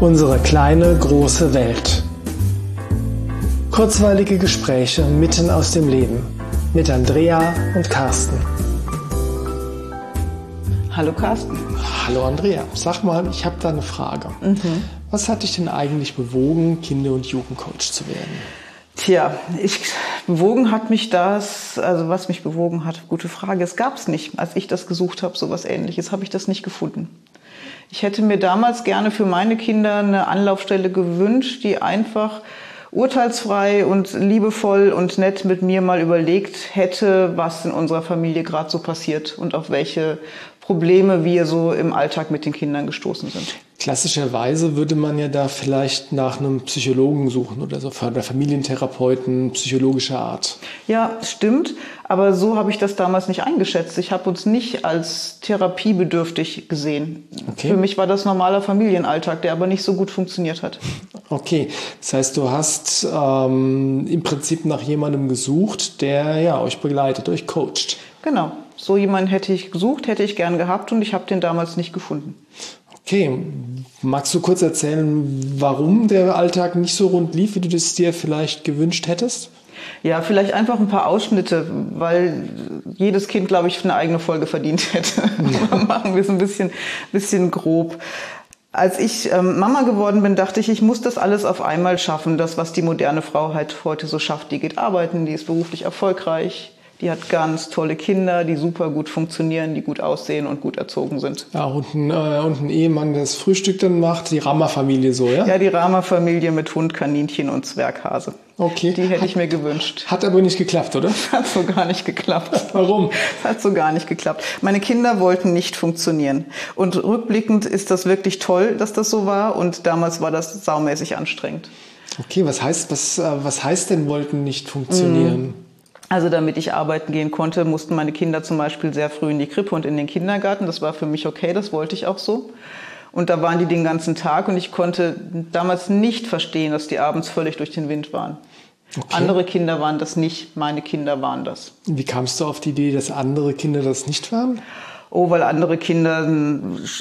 Unsere kleine, große Welt. Kurzweilige Gespräche mitten aus dem Leben mit Andrea und Carsten. Hallo Carsten. Hallo Andrea. Sag mal, ich habe da eine Frage. Mhm. Was hat dich denn eigentlich bewogen, Kinder- und Jugendcoach zu werden? Tja, ich, bewogen hat mich das, also was mich bewogen hat, gute Frage. Es gab es nicht. Als ich das gesucht habe, so was ähnliches, habe ich das nicht gefunden. Ich hätte mir damals gerne für meine Kinder eine Anlaufstelle gewünscht, die einfach urteilsfrei und liebevoll und nett mit mir mal überlegt hätte, was in unserer Familie gerade so passiert und auf welche Probleme wir so im Alltag mit den Kindern gestoßen sind. Klassischerweise würde man ja da vielleicht nach einem Psychologen suchen oder so, oder Familientherapeuten psychologischer Art. Ja, stimmt. Aber so habe ich das damals nicht eingeschätzt. Ich habe uns nicht als therapiebedürftig gesehen. Okay. Für mich war das normaler Familienalltag, der aber nicht so gut funktioniert hat. Okay, das heißt, du hast ähm, im Prinzip nach jemandem gesucht, der ja euch begleitet, euch coacht. Genau. So jemanden hätte ich gesucht, hätte ich gern gehabt und ich habe den damals nicht gefunden. Okay, magst du kurz erzählen, warum der Alltag nicht so rund lief, wie du das dir vielleicht gewünscht hättest? Ja, vielleicht einfach ein paar Ausschnitte, weil jedes Kind, glaube ich, eine eigene Folge verdient hätte. Ja. Machen wir es ein bisschen, bisschen grob. Als ich ähm, Mama geworden bin, dachte ich, ich muss das alles auf einmal schaffen. Das, was die moderne Frau halt heute so schafft. Die geht arbeiten, die ist beruflich erfolgreich, die hat ganz tolle Kinder, die super gut funktionieren, die gut aussehen und gut erzogen sind. Ja, und ein, äh, und ein Ehemann, der das Frühstück dann macht, die Rama-Familie so, ja? Ja, die Rama-Familie mit Hund, Kaninchen und Zwerghase. Okay. Die hätte hat, ich mir gewünscht. Hat aber nicht geklappt, oder? Hat so gar nicht geklappt. Warum? Hat so gar nicht geklappt. Meine Kinder wollten nicht funktionieren. Und rückblickend ist das wirklich toll, dass das so war. Und damals war das saumäßig anstrengend. Okay, was heißt, was, äh, was heißt denn wollten nicht funktionieren? Mm. Also damit ich arbeiten gehen konnte, mussten meine Kinder zum Beispiel sehr früh in die Krippe und in den Kindergarten. Das war für mich okay, das wollte ich auch so. Und da waren die den ganzen Tag und ich konnte damals nicht verstehen, dass die abends völlig durch den Wind waren. Okay. Andere Kinder waren das nicht, meine Kinder waren das. Wie kamst du auf die Idee, dass andere Kinder das nicht waren? Oh, weil andere Kinder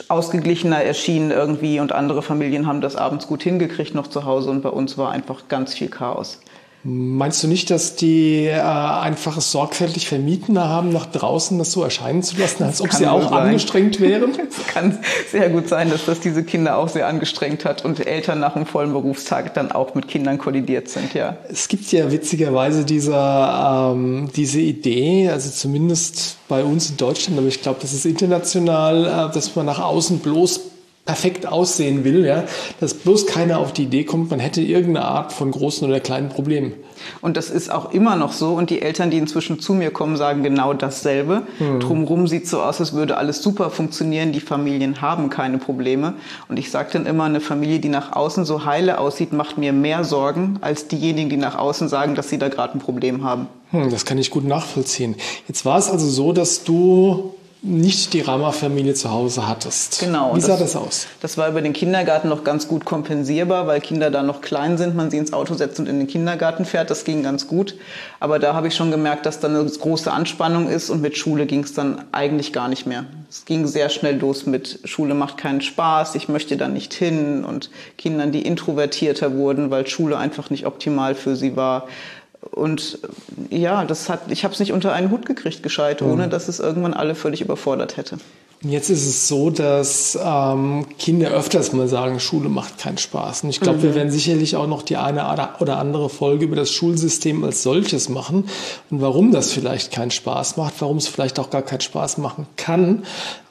ausgeglichener erschienen irgendwie und andere Familien haben das abends gut hingekriegt noch zu Hause und bei uns war einfach ganz viel Chaos. Meinst du nicht, dass die äh, einfach es sorgfältig vermieten haben, nach draußen das so erscheinen zu lassen, als ob sie auch sein. angestrengt wären? es kann sehr gut sein, dass das diese Kinder auch sehr angestrengt hat und Eltern nach einem vollen Berufstag dann auch mit Kindern kollidiert sind, ja. Es gibt ja witzigerweise diese, ähm, diese Idee, also zumindest bei uns in Deutschland, aber ich glaube, das ist international, äh, dass man nach außen bloß perfekt aussehen will, ja, dass bloß keiner auf die Idee kommt, man hätte irgendeine Art von großen oder kleinen Problemen. Und das ist auch immer noch so. Und die Eltern, die inzwischen zu mir kommen, sagen genau dasselbe. Hm. Drumherum sieht so aus, als würde alles super funktionieren. Die Familien haben keine Probleme. Und ich sage dann immer, eine Familie, die nach außen so heile aussieht, macht mir mehr Sorgen als diejenigen, die nach außen sagen, dass sie da gerade ein Problem haben. Hm, das kann ich gut nachvollziehen. Jetzt war es also so, dass du nicht die Rama-Familie zu Hause hattest. Genau. Wie sah das, das, aus? Das war über den Kindergarten noch ganz gut kompensierbar, weil Kinder da noch klein sind, man sie ins Auto setzt und in den Kindergarten fährt. Das ging ganz gut. Aber da habe ich schon gemerkt, dass da eine große Anspannung ist und mit Schule ging es dann eigentlich gar nicht mehr. Es ging sehr schnell los mit Schule macht keinen Spaß, ich möchte da nicht hin und Kindern, die introvertierter wurden, weil Schule einfach nicht optimal für sie war und ja, das hat, ich habe es nicht unter einen Hut gekriegt, gescheit, ohne mhm. dass es irgendwann alle völlig überfordert hätte. Jetzt ist es so, dass ähm, Kinder öfters mal sagen, Schule macht keinen Spaß. Und ich glaube, mhm. wir werden sicherlich auch noch die eine oder andere Folge über das Schulsystem als solches machen und warum das vielleicht keinen Spaß macht, warum es vielleicht auch gar keinen Spaß machen kann.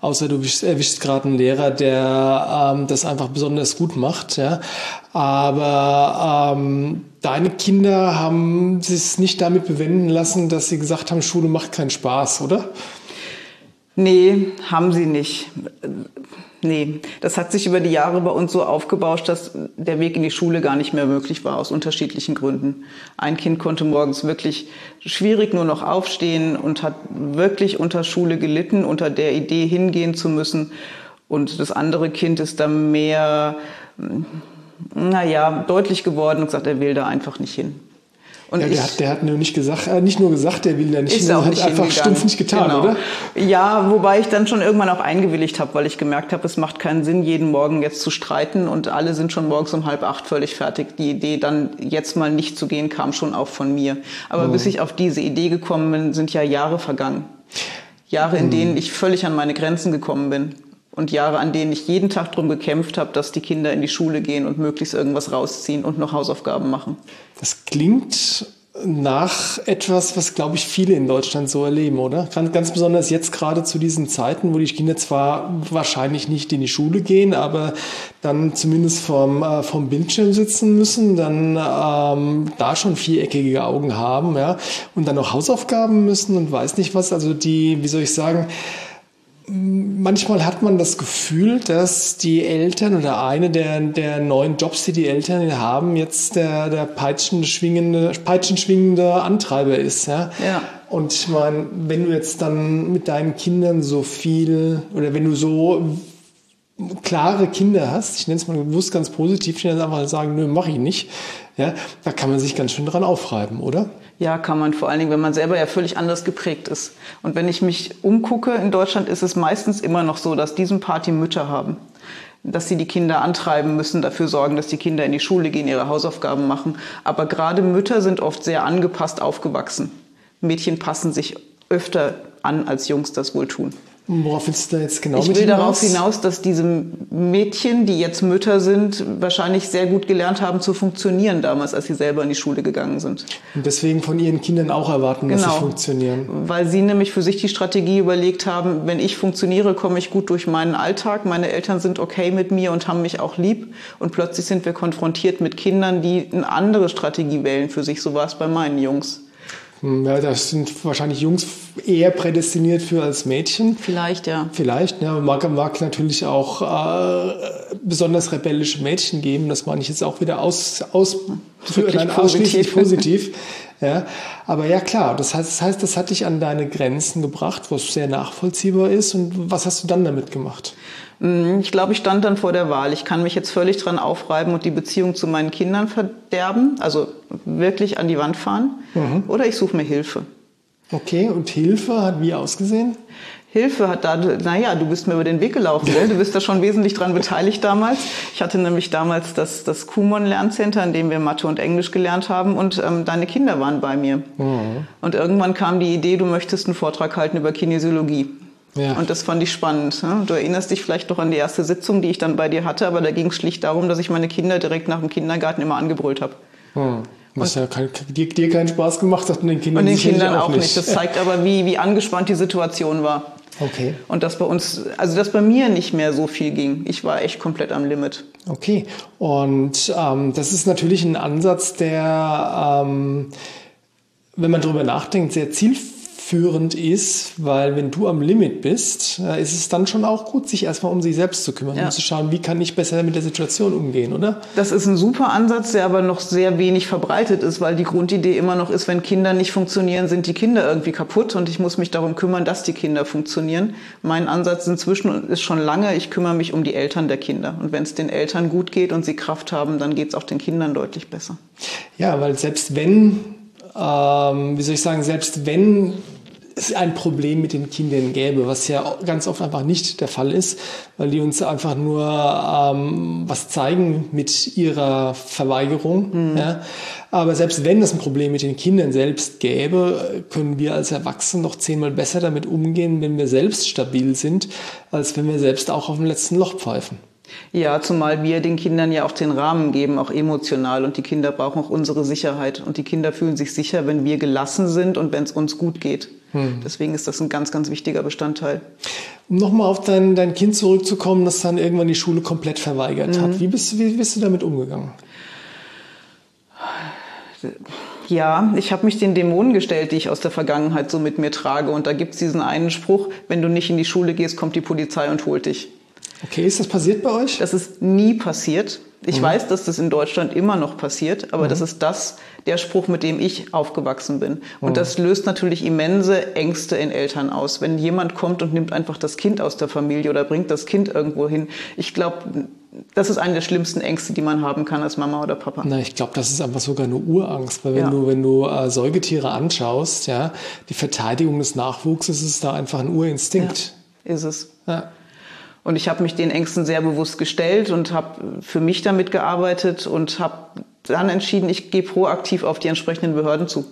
Außer du erwischst gerade einen Lehrer, der ähm, das einfach besonders gut macht. Ja. Aber ähm, deine Kinder haben es nicht damit bewenden lassen, dass sie gesagt haben, Schule macht keinen Spaß, oder? Nee, haben sie nicht. Nee, das hat sich über die Jahre bei uns so aufgebauscht, dass der Weg in die Schule gar nicht mehr möglich war, aus unterschiedlichen Gründen. Ein Kind konnte morgens wirklich schwierig nur noch aufstehen und hat wirklich unter Schule gelitten, unter der Idee hingehen zu müssen. Und das andere Kind ist da mehr, naja, deutlich geworden und gesagt, er will da einfach nicht hin. Und ja, der, hat, der hat nur nicht gesagt, äh, nicht nur gesagt, der will ja nicht, ist auch hat nicht einfach stumpf nicht getan, genau. oder? Ja, wobei ich dann schon irgendwann auch eingewilligt habe, weil ich gemerkt habe, es macht keinen Sinn, jeden Morgen jetzt zu streiten und alle sind schon morgens um halb acht völlig fertig. Die Idee, dann jetzt mal nicht zu gehen, kam schon auch von mir. Aber mhm. bis ich auf diese Idee gekommen bin, sind ja Jahre vergangen. Jahre, in mhm. denen ich völlig an meine Grenzen gekommen bin und Jahre, an denen ich jeden Tag darum gekämpft habe, dass die Kinder in die Schule gehen und möglichst irgendwas rausziehen und noch Hausaufgaben machen. Das klingt nach etwas, was, glaube ich, viele in Deutschland so erleben, oder? Ganz besonders jetzt gerade zu diesen Zeiten, wo die Kinder zwar wahrscheinlich nicht in die Schule gehen, aber dann zumindest vom, äh, vom Bildschirm sitzen müssen, dann ähm, da schon viereckige Augen haben, ja, und dann noch Hausaufgaben müssen und weiß nicht was. Also die, wie soll ich sagen, manchmal hat man das Gefühl, dass die Eltern oder eine der, der neuen Jobs, die die Eltern haben, jetzt der, der peitschenschwingende, peitschenschwingende Antreiber ist. Ja? ja. Und ich meine, wenn du jetzt dann mit deinen Kindern so viel oder wenn du so klare Kinder hast, ich nenne es mal bewusst ganz positiv, dann einfach sagen, nö, mache ich nicht, ja, da kann man sich ganz schön dran aufreiben, oder? Ja, kann man vor allen Dingen, wenn man selber ja völlig anders geprägt ist. Und wenn ich mich umgucke in Deutschland, ist es meistens immer noch so, dass diesen Party Mütter haben. Dass sie die Kinder antreiben müssen, dafür sorgen, dass die Kinder in die Schule gehen, ihre Hausaufgaben machen. Aber gerade Mütter sind oft sehr angepasst aufgewachsen. Mädchen passen sich öfter an, als Jungs das wohl tun. Worauf willst du da jetzt genau Ich will darauf hinaus, dass diese Mädchen, die jetzt Mütter sind, wahrscheinlich sehr gut gelernt haben zu funktionieren damals, als sie selber in die Schule gegangen sind. Und deswegen von ihren Kindern auch erwarten, genau. dass sie funktionieren. Weil sie nämlich für sich die Strategie überlegt haben, wenn ich funktioniere, komme ich gut durch meinen Alltag. Meine Eltern sind okay mit mir und haben mich auch lieb. Und plötzlich sind wir konfrontiert mit Kindern, die eine andere Strategie wählen für sich. So war es bei meinen Jungs. Hm, ja, das sind wahrscheinlich Jungs eher prädestiniert für als Mädchen. Vielleicht, ja. Vielleicht, ja. Mag, mag natürlich auch äh, besonders rebellische Mädchen geben. Das meine ich jetzt auch wieder aus, aus nein, ausschließlich positiv. ja. Aber ja, klar, das heißt, das heißt, das hat dich an deine Grenzen gebracht, was sehr nachvollziehbar ist. Und was hast du dann damit gemacht? Mm, ich glaube, ich stand dann vor der Wahl. Ich kann mich jetzt völlig dran aufreiben und die Beziehung zu meinen Kindern verderben, also wirklich an die Wand fahren, mhm. oder ich suche mir Hilfe. Okay, und Hilfe hat wie ausgesehen? Hilfe hat da, naja, du bist mir über den Weg gelaufen, gell? du bist da schon wesentlich dran beteiligt damals. Ich hatte nämlich damals das, das Kumon Lerncenter, in dem wir Mathe und Englisch gelernt haben und ähm, deine Kinder waren bei mir. Mhm. Und irgendwann kam die Idee, du möchtest einen Vortrag halten über Kinesiologie. Ja. Und das fand ich spannend. Ne? Du erinnerst dich vielleicht noch an die erste Sitzung, die ich dann bei dir hatte, aber da ging es schlicht darum, dass ich meine Kinder direkt nach dem Kindergarten immer angebrüllt habe. Hm. Was ja kein, dir, dir, keinen Spaß gemacht hat und den Kindern, und den Kindern auch, nicht. nicht. Das zeigt aber, wie, wie angespannt die Situation war. Okay. Und dass bei uns, also dass bei mir nicht mehr so viel ging. Ich war echt komplett am Limit. Okay. Und ähm, das ist natürlich ein Ansatz, der, ähm, wenn man darüber nachdenkt, sehr zielführend führend ist, weil wenn du am Limit bist, äh, ist es dann schon auch gut, sich erstmal um sich selbst zu kümmern ja. und zu schauen, wie kann ich besser mit der Situation umgehen, oder? Das ist ein super Ansatz, der aber noch sehr wenig verbreitet ist, weil die Grundidee immer noch ist, wenn Kinder nicht funktionieren, sind die Kinder irgendwie kaputt und ich muss mich darum kümmern, dass die Kinder funktionieren. Mein Ansatz inzwischen ist schon lange, ich kümmere mich um die Eltern der Kinder. Und wenn es den Eltern gut geht und sie Kraft haben, dann geht es auch den Kindern deutlich besser. Ja, weil selbst wenn, ähm, wie soll ich sagen, selbst wenn es ein Problem mit den Kindern gäbe, was ja ganz oft einfach nicht der Fall ist, weil die uns einfach nur ähm, was zeigen mit ihrer Verweigerung. Mhm. Ja. Aber selbst wenn es ein Problem mit den Kindern selbst gäbe, können wir als Erwachsene noch zehnmal besser damit umgehen, wenn wir selbst stabil sind, als wenn wir selbst auch auf dem letzten Loch pfeifen. Ja, zumal wir den Kindern ja auch den Rahmen geben, auch emotional. Und die Kinder brauchen auch unsere Sicherheit. Und die Kinder fühlen sich sicher, wenn wir gelassen sind und wenn es uns gut geht. Hm. Deswegen ist das ein ganz, ganz wichtiger Bestandteil. Um nochmal auf dein, dein Kind zurückzukommen, das dann irgendwann die Schule komplett verweigert mhm. hat. Wie bist, wie bist du damit umgegangen? Ja, ich habe mich den Dämonen gestellt, die ich aus der Vergangenheit so mit mir trage. Und da gibt es diesen einen Spruch, wenn du nicht in die Schule gehst, kommt die Polizei und holt dich. Okay, ist das passiert bei euch? Das ist nie passiert. Ich mhm. weiß, dass das in Deutschland immer noch passiert, aber mhm. das ist das, der Spruch, mit dem ich aufgewachsen bin. Und mhm. das löst natürlich immense Ängste in Eltern aus. Wenn jemand kommt und nimmt einfach das Kind aus der Familie oder bringt das Kind irgendwo hin. Ich glaube, das ist eine der schlimmsten Ängste, die man haben kann als Mama oder Papa. Na, ich glaube, das ist einfach sogar eine Urangst, weil wenn ja. du, wenn du äh, Säugetiere anschaust, ja, die Verteidigung des Nachwuchses ist da einfach ein Urinstinkt. Ja, ist es. Ja. Und ich habe mich den Ängsten sehr bewusst gestellt und habe für mich damit gearbeitet und habe dann entschieden, ich gehe proaktiv auf die entsprechenden Behörden zu.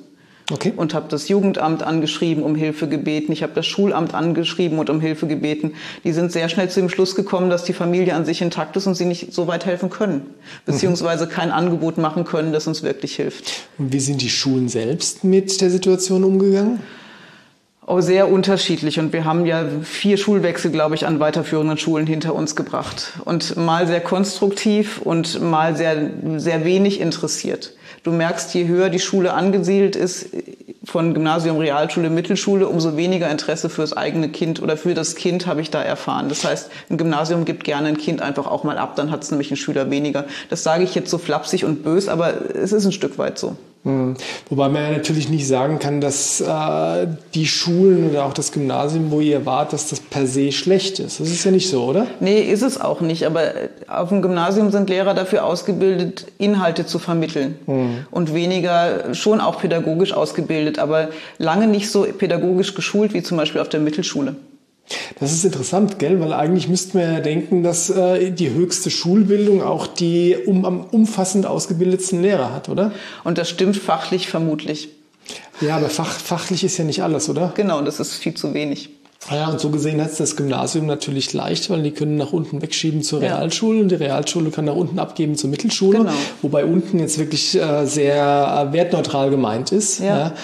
Okay. Und habe das Jugendamt angeschrieben, um Hilfe gebeten. Ich habe das Schulamt angeschrieben und um Hilfe gebeten. Die sind sehr schnell zu dem Schluss gekommen, dass die Familie an sich intakt ist und sie nicht so weit helfen können. Beziehungsweise kein Angebot machen können, das uns wirklich hilft. Und wie sind die Schulen selbst mit der Situation umgegangen? Oh, sehr unterschiedlich. Und wir haben ja vier Schulwechsel, glaube ich, an weiterführenden Schulen hinter uns gebracht. Und mal sehr konstruktiv und mal sehr, sehr wenig interessiert. Du merkst, je höher die Schule angesiedelt ist, von Gymnasium, Realschule, Mittelschule, umso weniger Interesse fürs eigene Kind oder für das Kind habe ich da erfahren. Das heißt, ein Gymnasium gibt gerne ein Kind einfach auch mal ab, dann hat es nämlich einen Schüler weniger. Das sage ich jetzt so flapsig und bös, aber es ist ein Stück weit so. Hm. Wobei man ja natürlich nicht sagen kann, dass äh, die Schulen oder auch das Gymnasium, wo ihr wart, dass das per se schlecht ist. Das ist ja nicht so, oder? Nee, ist es auch nicht. Aber auf dem Gymnasium sind Lehrer dafür ausgebildet, Inhalte zu vermitteln. Mhm. Und weniger schon auch pädagogisch ausgebildet, aber lange nicht so pädagogisch geschult wie zum Beispiel auf der Mittelschule. Das ist interessant, gell? Weil eigentlich müsste man ja denken, dass äh, die höchste Schulbildung auch die um, am umfassend ausgebildetsten Lehrer hat, oder? Und das stimmt fachlich vermutlich. Ja, aber fach, fachlich ist ja nicht alles, oder? Genau, das ist viel zu wenig. Ja, und so gesehen hat es das Gymnasium natürlich leicht, weil die können nach unten wegschieben zur Realschule und die Realschule kann nach unten abgeben zur Mittelschule, genau. wobei unten jetzt wirklich äh, sehr äh, wertneutral gemeint ist. Ja. ja.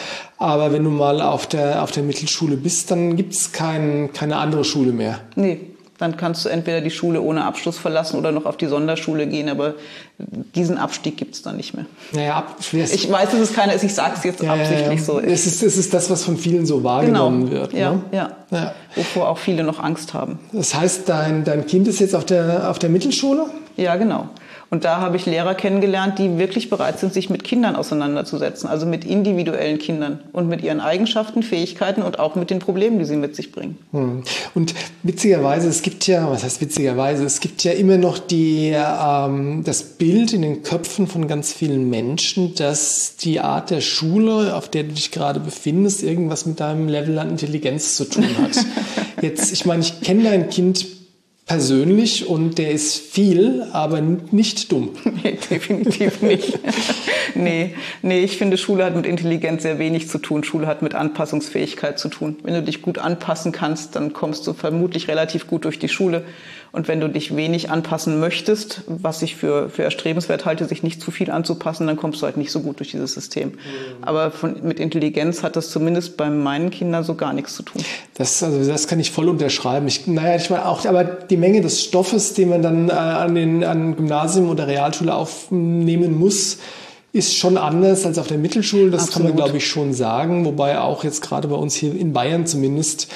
Aber wenn du mal auf der, auf der Mittelschule bist, dann gibt es kein, keine andere Schule mehr. Nee, dann kannst du entweder die Schule ohne Abschluss verlassen oder noch auf die Sonderschule gehen, aber diesen Abstieg gibt es dann nicht mehr. Naja, ab, ich weiß, dass es keiner ist, ich sage es jetzt ja, absichtlich ja, so. Es ist, es ist das, was von vielen so wahrgenommen genau. wird. Ja, ne? ja, ja. Wovor auch viele noch Angst haben. Das heißt, dein, dein Kind ist jetzt auf der, auf der Mittelschule? Ja, genau. Und da habe ich Lehrer kennengelernt, die wirklich bereit sind, sich mit Kindern auseinanderzusetzen, also mit individuellen Kindern und mit ihren Eigenschaften, Fähigkeiten und auch mit den Problemen, die sie mit sich bringen. Hm. Und witzigerweise, es gibt ja, was heißt witzigerweise, es gibt ja immer noch die, ähm, das Bild in den Köpfen von ganz vielen Menschen, dass die Art der Schule, auf der du dich gerade befindest, irgendwas mit deinem Level an Intelligenz zu tun hat. Jetzt, ich meine, ich kenne dein Kind persönlich und der ist viel, aber nicht dumm. Nee, definitiv nicht. nee, nee, ich finde, Schule hat mit Intelligenz sehr wenig zu tun. Schule hat mit Anpassungsfähigkeit zu tun. Wenn du dich gut anpassen kannst, dann kommst du vermutlich relativ gut durch die Schule. Und wenn du dich wenig anpassen möchtest, was ich für, für erstrebenswert halte, sich nicht zu viel anzupassen, dann kommst du halt nicht so gut durch dieses System. Mhm. Aber von, mit Intelligenz hat das zumindest bei meinen Kindern so gar nichts zu tun. Das, also das kann ich voll unterschreiben. Ich, naja, ich meine auch, aber die Menge des Stoffes, den man dann äh, an den an Gymnasium oder Realschule aufnehmen muss, ist schon anders als auf der Mittelschule, das Absolut. kann man glaube ich schon sagen, wobei auch jetzt gerade bei uns hier in Bayern zumindest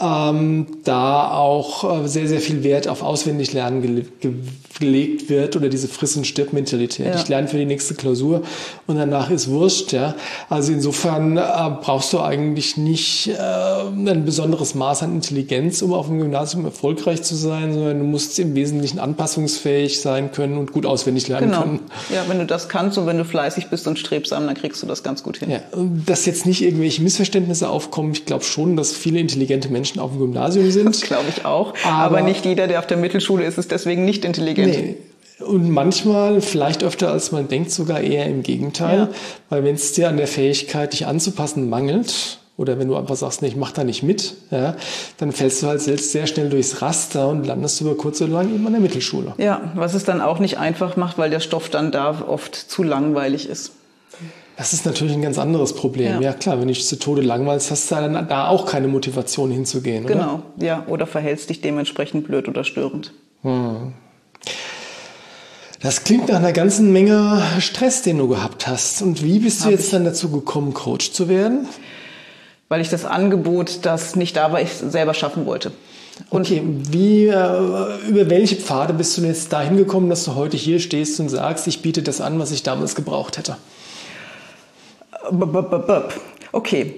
ähm, da auch äh, sehr, sehr viel Wert auf Auswendiglernen ge ge gelegt wird oder diese Friss- und Stirb-Mentalität. Ja. Ich lerne für die nächste Klausur und danach ist Wurscht. Ja? Also insofern äh, brauchst du eigentlich nicht äh, ein besonderes Maß an Intelligenz, um auf dem Gymnasium erfolgreich zu sein, sondern du musst im Wesentlichen anpassungsfähig sein können und gut auswendig lernen genau. können. Ja, wenn du das kannst und wenn du fleißig bist und strebsam, dann kriegst du das ganz gut hin. Ja, dass jetzt nicht irgendwelche Missverständnisse aufkommen. Ich glaube schon, dass viele intelligente Menschen Menschen auf dem Gymnasium sind. Das glaube ich auch. Aber, aber, nicht jeder, der auf der Mittelschule ist, ist deswegen nicht intelligent. Nee. Und manchmal, vielleicht öfter als man denkt, sogar eher im Gegenteil. Ja. Weil wenn es dir an der Fähigkeit, dich anzupassen, mangelt, oder wenn du einfach sagst, nee, ich mach da nicht mit, ja, dann fällst du halt selbst sehr schnell durchs Raster und landest über kurz oder lang eben an der Mittelschule. Ja, was es dann auch nicht einfach macht, weil der Stoff dann da oft zu langweilig ist. Das ist natürlich ein ganz anderes Problem. Ja, ja klar, wenn du dich zu Tode langweilst, hast du dann da auch keine Motivation hinzugehen. Oder? Genau, ja. Oder verhältst dich dementsprechend blöd oder störend. Hm. Das klingt nach einer ganzen Menge Stress, den du gehabt hast. Und wie bist du Hab jetzt ich. dann dazu gekommen, Coach zu werden? Weil ich das Angebot, das nicht da war, ich selber schaffen wollte. Und okay, wie, äh, über welche Pfade bist du jetzt dahin gekommen, dass du heute hier stehst und sagst, ich biete das an, was ich damals gebraucht hätte? Okay.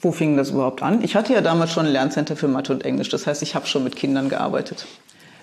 Wo fing das überhaupt an? Ich hatte ja damals schon ein Lerncenter für Mathe und Englisch. Das heißt, ich habe schon mit Kindern gearbeitet.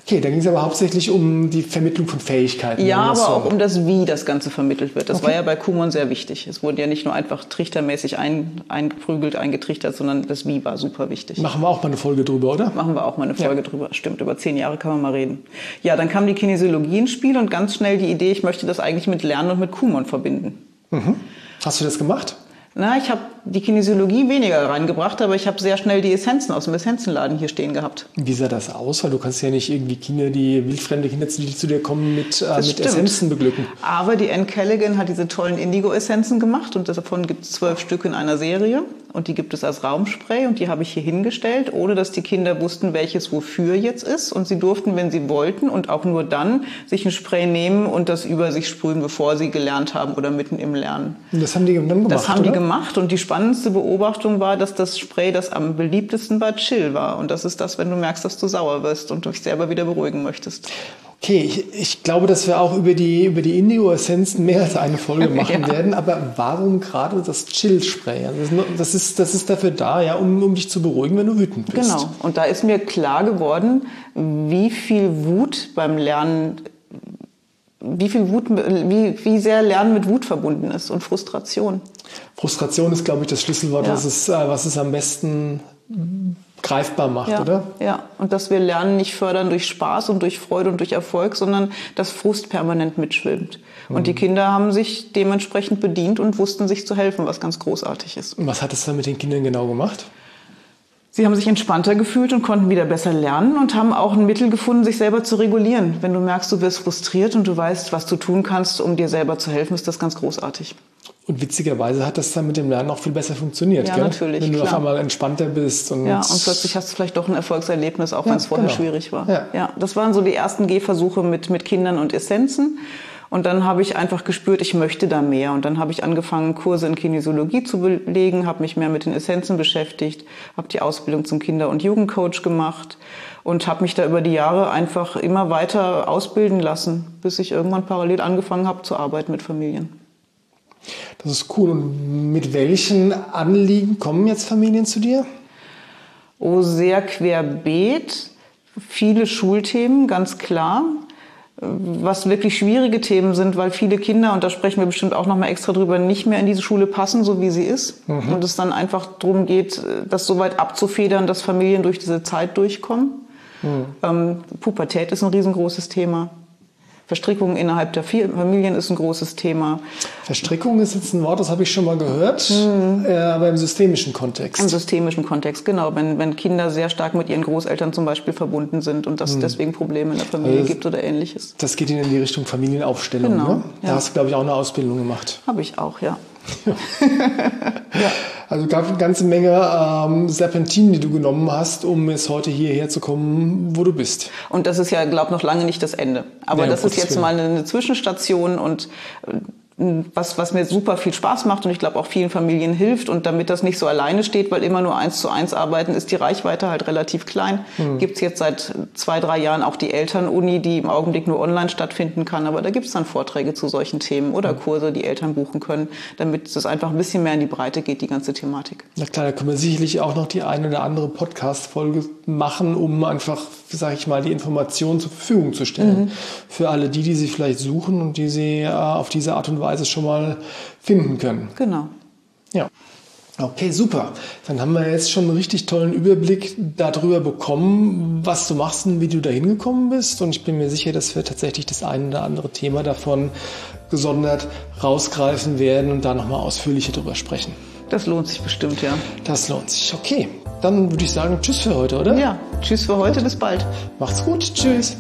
Okay, da ging es aber hauptsächlich um die Vermittlung von Fähigkeiten. Ja, aber so. auch um das, wie das Ganze vermittelt wird. Das okay. war ja bei Kumon sehr wichtig. Es wurde ja nicht nur einfach trichtermäßig ein, eingeprügelt, eingetrichtert, sondern das Wie war super wichtig. Machen wir auch mal eine Folge drüber, oder? Machen wir auch mal eine Folge ja. drüber. Stimmt, über zehn Jahre kann man mal reden. Ja, dann kam die Kinesiologie ins Spiel und ganz schnell die Idee, ich möchte das eigentlich mit Lernen und mit Kumon verbinden. Mhm. Hast du das gemacht? Na, ich habe die Kinesiologie weniger reingebracht, aber ich habe sehr schnell die Essenzen aus dem Essenzenladen hier stehen gehabt. Wie sah das aus? Weil du kannst ja nicht irgendwie Kinder, die wildfremde Kinder, die zu dir kommen, mit, äh, mit Essenzen beglücken. Aber die Anne Callaghan hat diese tollen Indigo-Essenzen gemacht und davon gibt es zwölf Stück in einer Serie und die gibt es als Raumspray und die habe ich hier hingestellt, ohne dass die Kinder wussten, welches wofür jetzt ist und sie durften, wenn sie wollten und auch nur dann, sich ein Spray nehmen und das über sich sprühen, bevor sie gelernt haben oder mitten im Lernen. Und das haben die dann gemacht, Das haben oder? die gemacht und die spannendste Beobachtung war, dass das Spray, das am beliebtesten war, Chill war und das ist das, wenn du merkst, dass du sauer wirst und dich selber wieder beruhigen möchtest. Okay, ich, ich glaube, dass wir auch über die, über die Indigo-Essenzen mehr als eine Folge machen ja. werden. Aber warum gerade das Chill-Spray? Also das, ist, das ist dafür da, ja, um, um dich zu beruhigen, wenn du wütend bist. Genau. Und da ist mir klar geworden, wie viel Wut beim Lernen, wie viel Wut, wie, wie sehr Lernen mit Wut verbunden ist und Frustration. Frustration ist, glaube ich, das Schlüsselwort, ja. was, es, äh, was es am besten greifbar macht, ja, oder? Ja, und dass wir Lernen nicht fördern durch Spaß und durch Freude und durch Erfolg, sondern dass Frust permanent mitschwimmt. Mhm. Und die Kinder haben sich dementsprechend bedient und wussten sich zu helfen, was ganz großartig ist. Und was hat es dann mit den Kindern genau gemacht? Sie haben sich entspannter gefühlt und konnten wieder besser lernen und haben auch ein Mittel gefunden, sich selber zu regulieren. Wenn du merkst, du wirst frustriert und du weißt, was du tun kannst, um dir selber zu helfen, ist das ganz großartig. Und witzigerweise hat das dann mit dem Lernen auch viel besser funktioniert. Ja, gell? natürlich. Wenn du klar. auf einmal entspannter bist. Und ja, und plötzlich hast du vielleicht doch ein Erfolgserlebnis, auch ja, wenn es vorher genau. schwierig war. Ja. ja, das waren so die ersten Gehversuche mit, mit Kindern und Essenzen. Und dann habe ich einfach gespürt, ich möchte da mehr. Und dann habe ich angefangen, Kurse in Kinesiologie zu belegen, habe mich mehr mit den Essenzen beschäftigt, habe die Ausbildung zum Kinder- und Jugendcoach gemacht und habe mich da über die Jahre einfach immer weiter ausbilden lassen, bis ich irgendwann parallel angefangen habe zu arbeiten mit Familien. Das ist cool. Und mit welchen Anliegen kommen jetzt Familien zu dir? Oh, sehr querbeet. Viele Schulthemen, ganz klar. Was wirklich schwierige Themen sind, weil viele Kinder, und da sprechen wir bestimmt auch nochmal extra drüber, nicht mehr in diese Schule passen, so wie sie ist. Mhm. Und es dann einfach darum geht, das so weit abzufedern, dass Familien durch diese Zeit durchkommen. Mhm. Ähm, Pubertät ist ein riesengroßes Thema. Verstrickung innerhalb der Familien ist ein großes Thema. Verstrickung ist jetzt ein Wort, das habe ich schon mal gehört, mhm. äh, aber im systemischen Kontext. Im systemischen Kontext, genau. Wenn, wenn Kinder sehr stark mit ihren Großeltern zum Beispiel verbunden sind und das mhm. deswegen Probleme in der Familie also gibt oder ähnliches. Das geht Ihnen in die Richtung Familienaufstellung, genau, ne? Da ja. hast du, glaube ich, auch eine Ausbildung gemacht. Habe ich auch, ja. Ja. Also gab eine ganze Menge ähm, Serpentinen, die du genommen hast, um jetzt heute hierher zu kommen, wo du bist. Und das ist ja, glaube ich, noch lange nicht das Ende. Aber ja, das ist jetzt mal eine Zwischenstation und äh, was, was mir super viel Spaß macht und ich glaube auch vielen Familien hilft. Und damit das nicht so alleine steht, weil immer nur eins zu eins arbeiten, ist die Reichweite halt relativ klein. Mhm. Gibt's jetzt seit zwei, drei Jahren auch die Elternuni, die im Augenblick nur online stattfinden kann. Aber da gibt's dann Vorträge zu solchen Themen oder mhm. Kurse, die Eltern buchen können, damit es einfach ein bisschen mehr in die Breite geht, die ganze Thematik. Na klar, da können wir sicherlich auch noch die eine oder andere Podcast-Folge machen, um einfach, sage ich mal, die Informationen zur Verfügung zu stellen. Mhm. Für alle die, die sie vielleicht suchen und die sie äh, auf diese Art und Weise Weise schon mal finden können. Genau. Ja. Okay, super. Dann haben wir jetzt schon einen richtig tollen Überblick darüber bekommen, was du machst und wie du da hingekommen bist. Und ich bin mir sicher, dass wir tatsächlich das eine oder andere Thema davon gesondert rausgreifen werden und da nochmal ausführlicher drüber sprechen. Das lohnt sich bestimmt, ja. Das lohnt sich. Okay, dann würde ich sagen, tschüss für heute, oder? Ja, tschüss für heute, bis bald. Macht's gut, tschüss.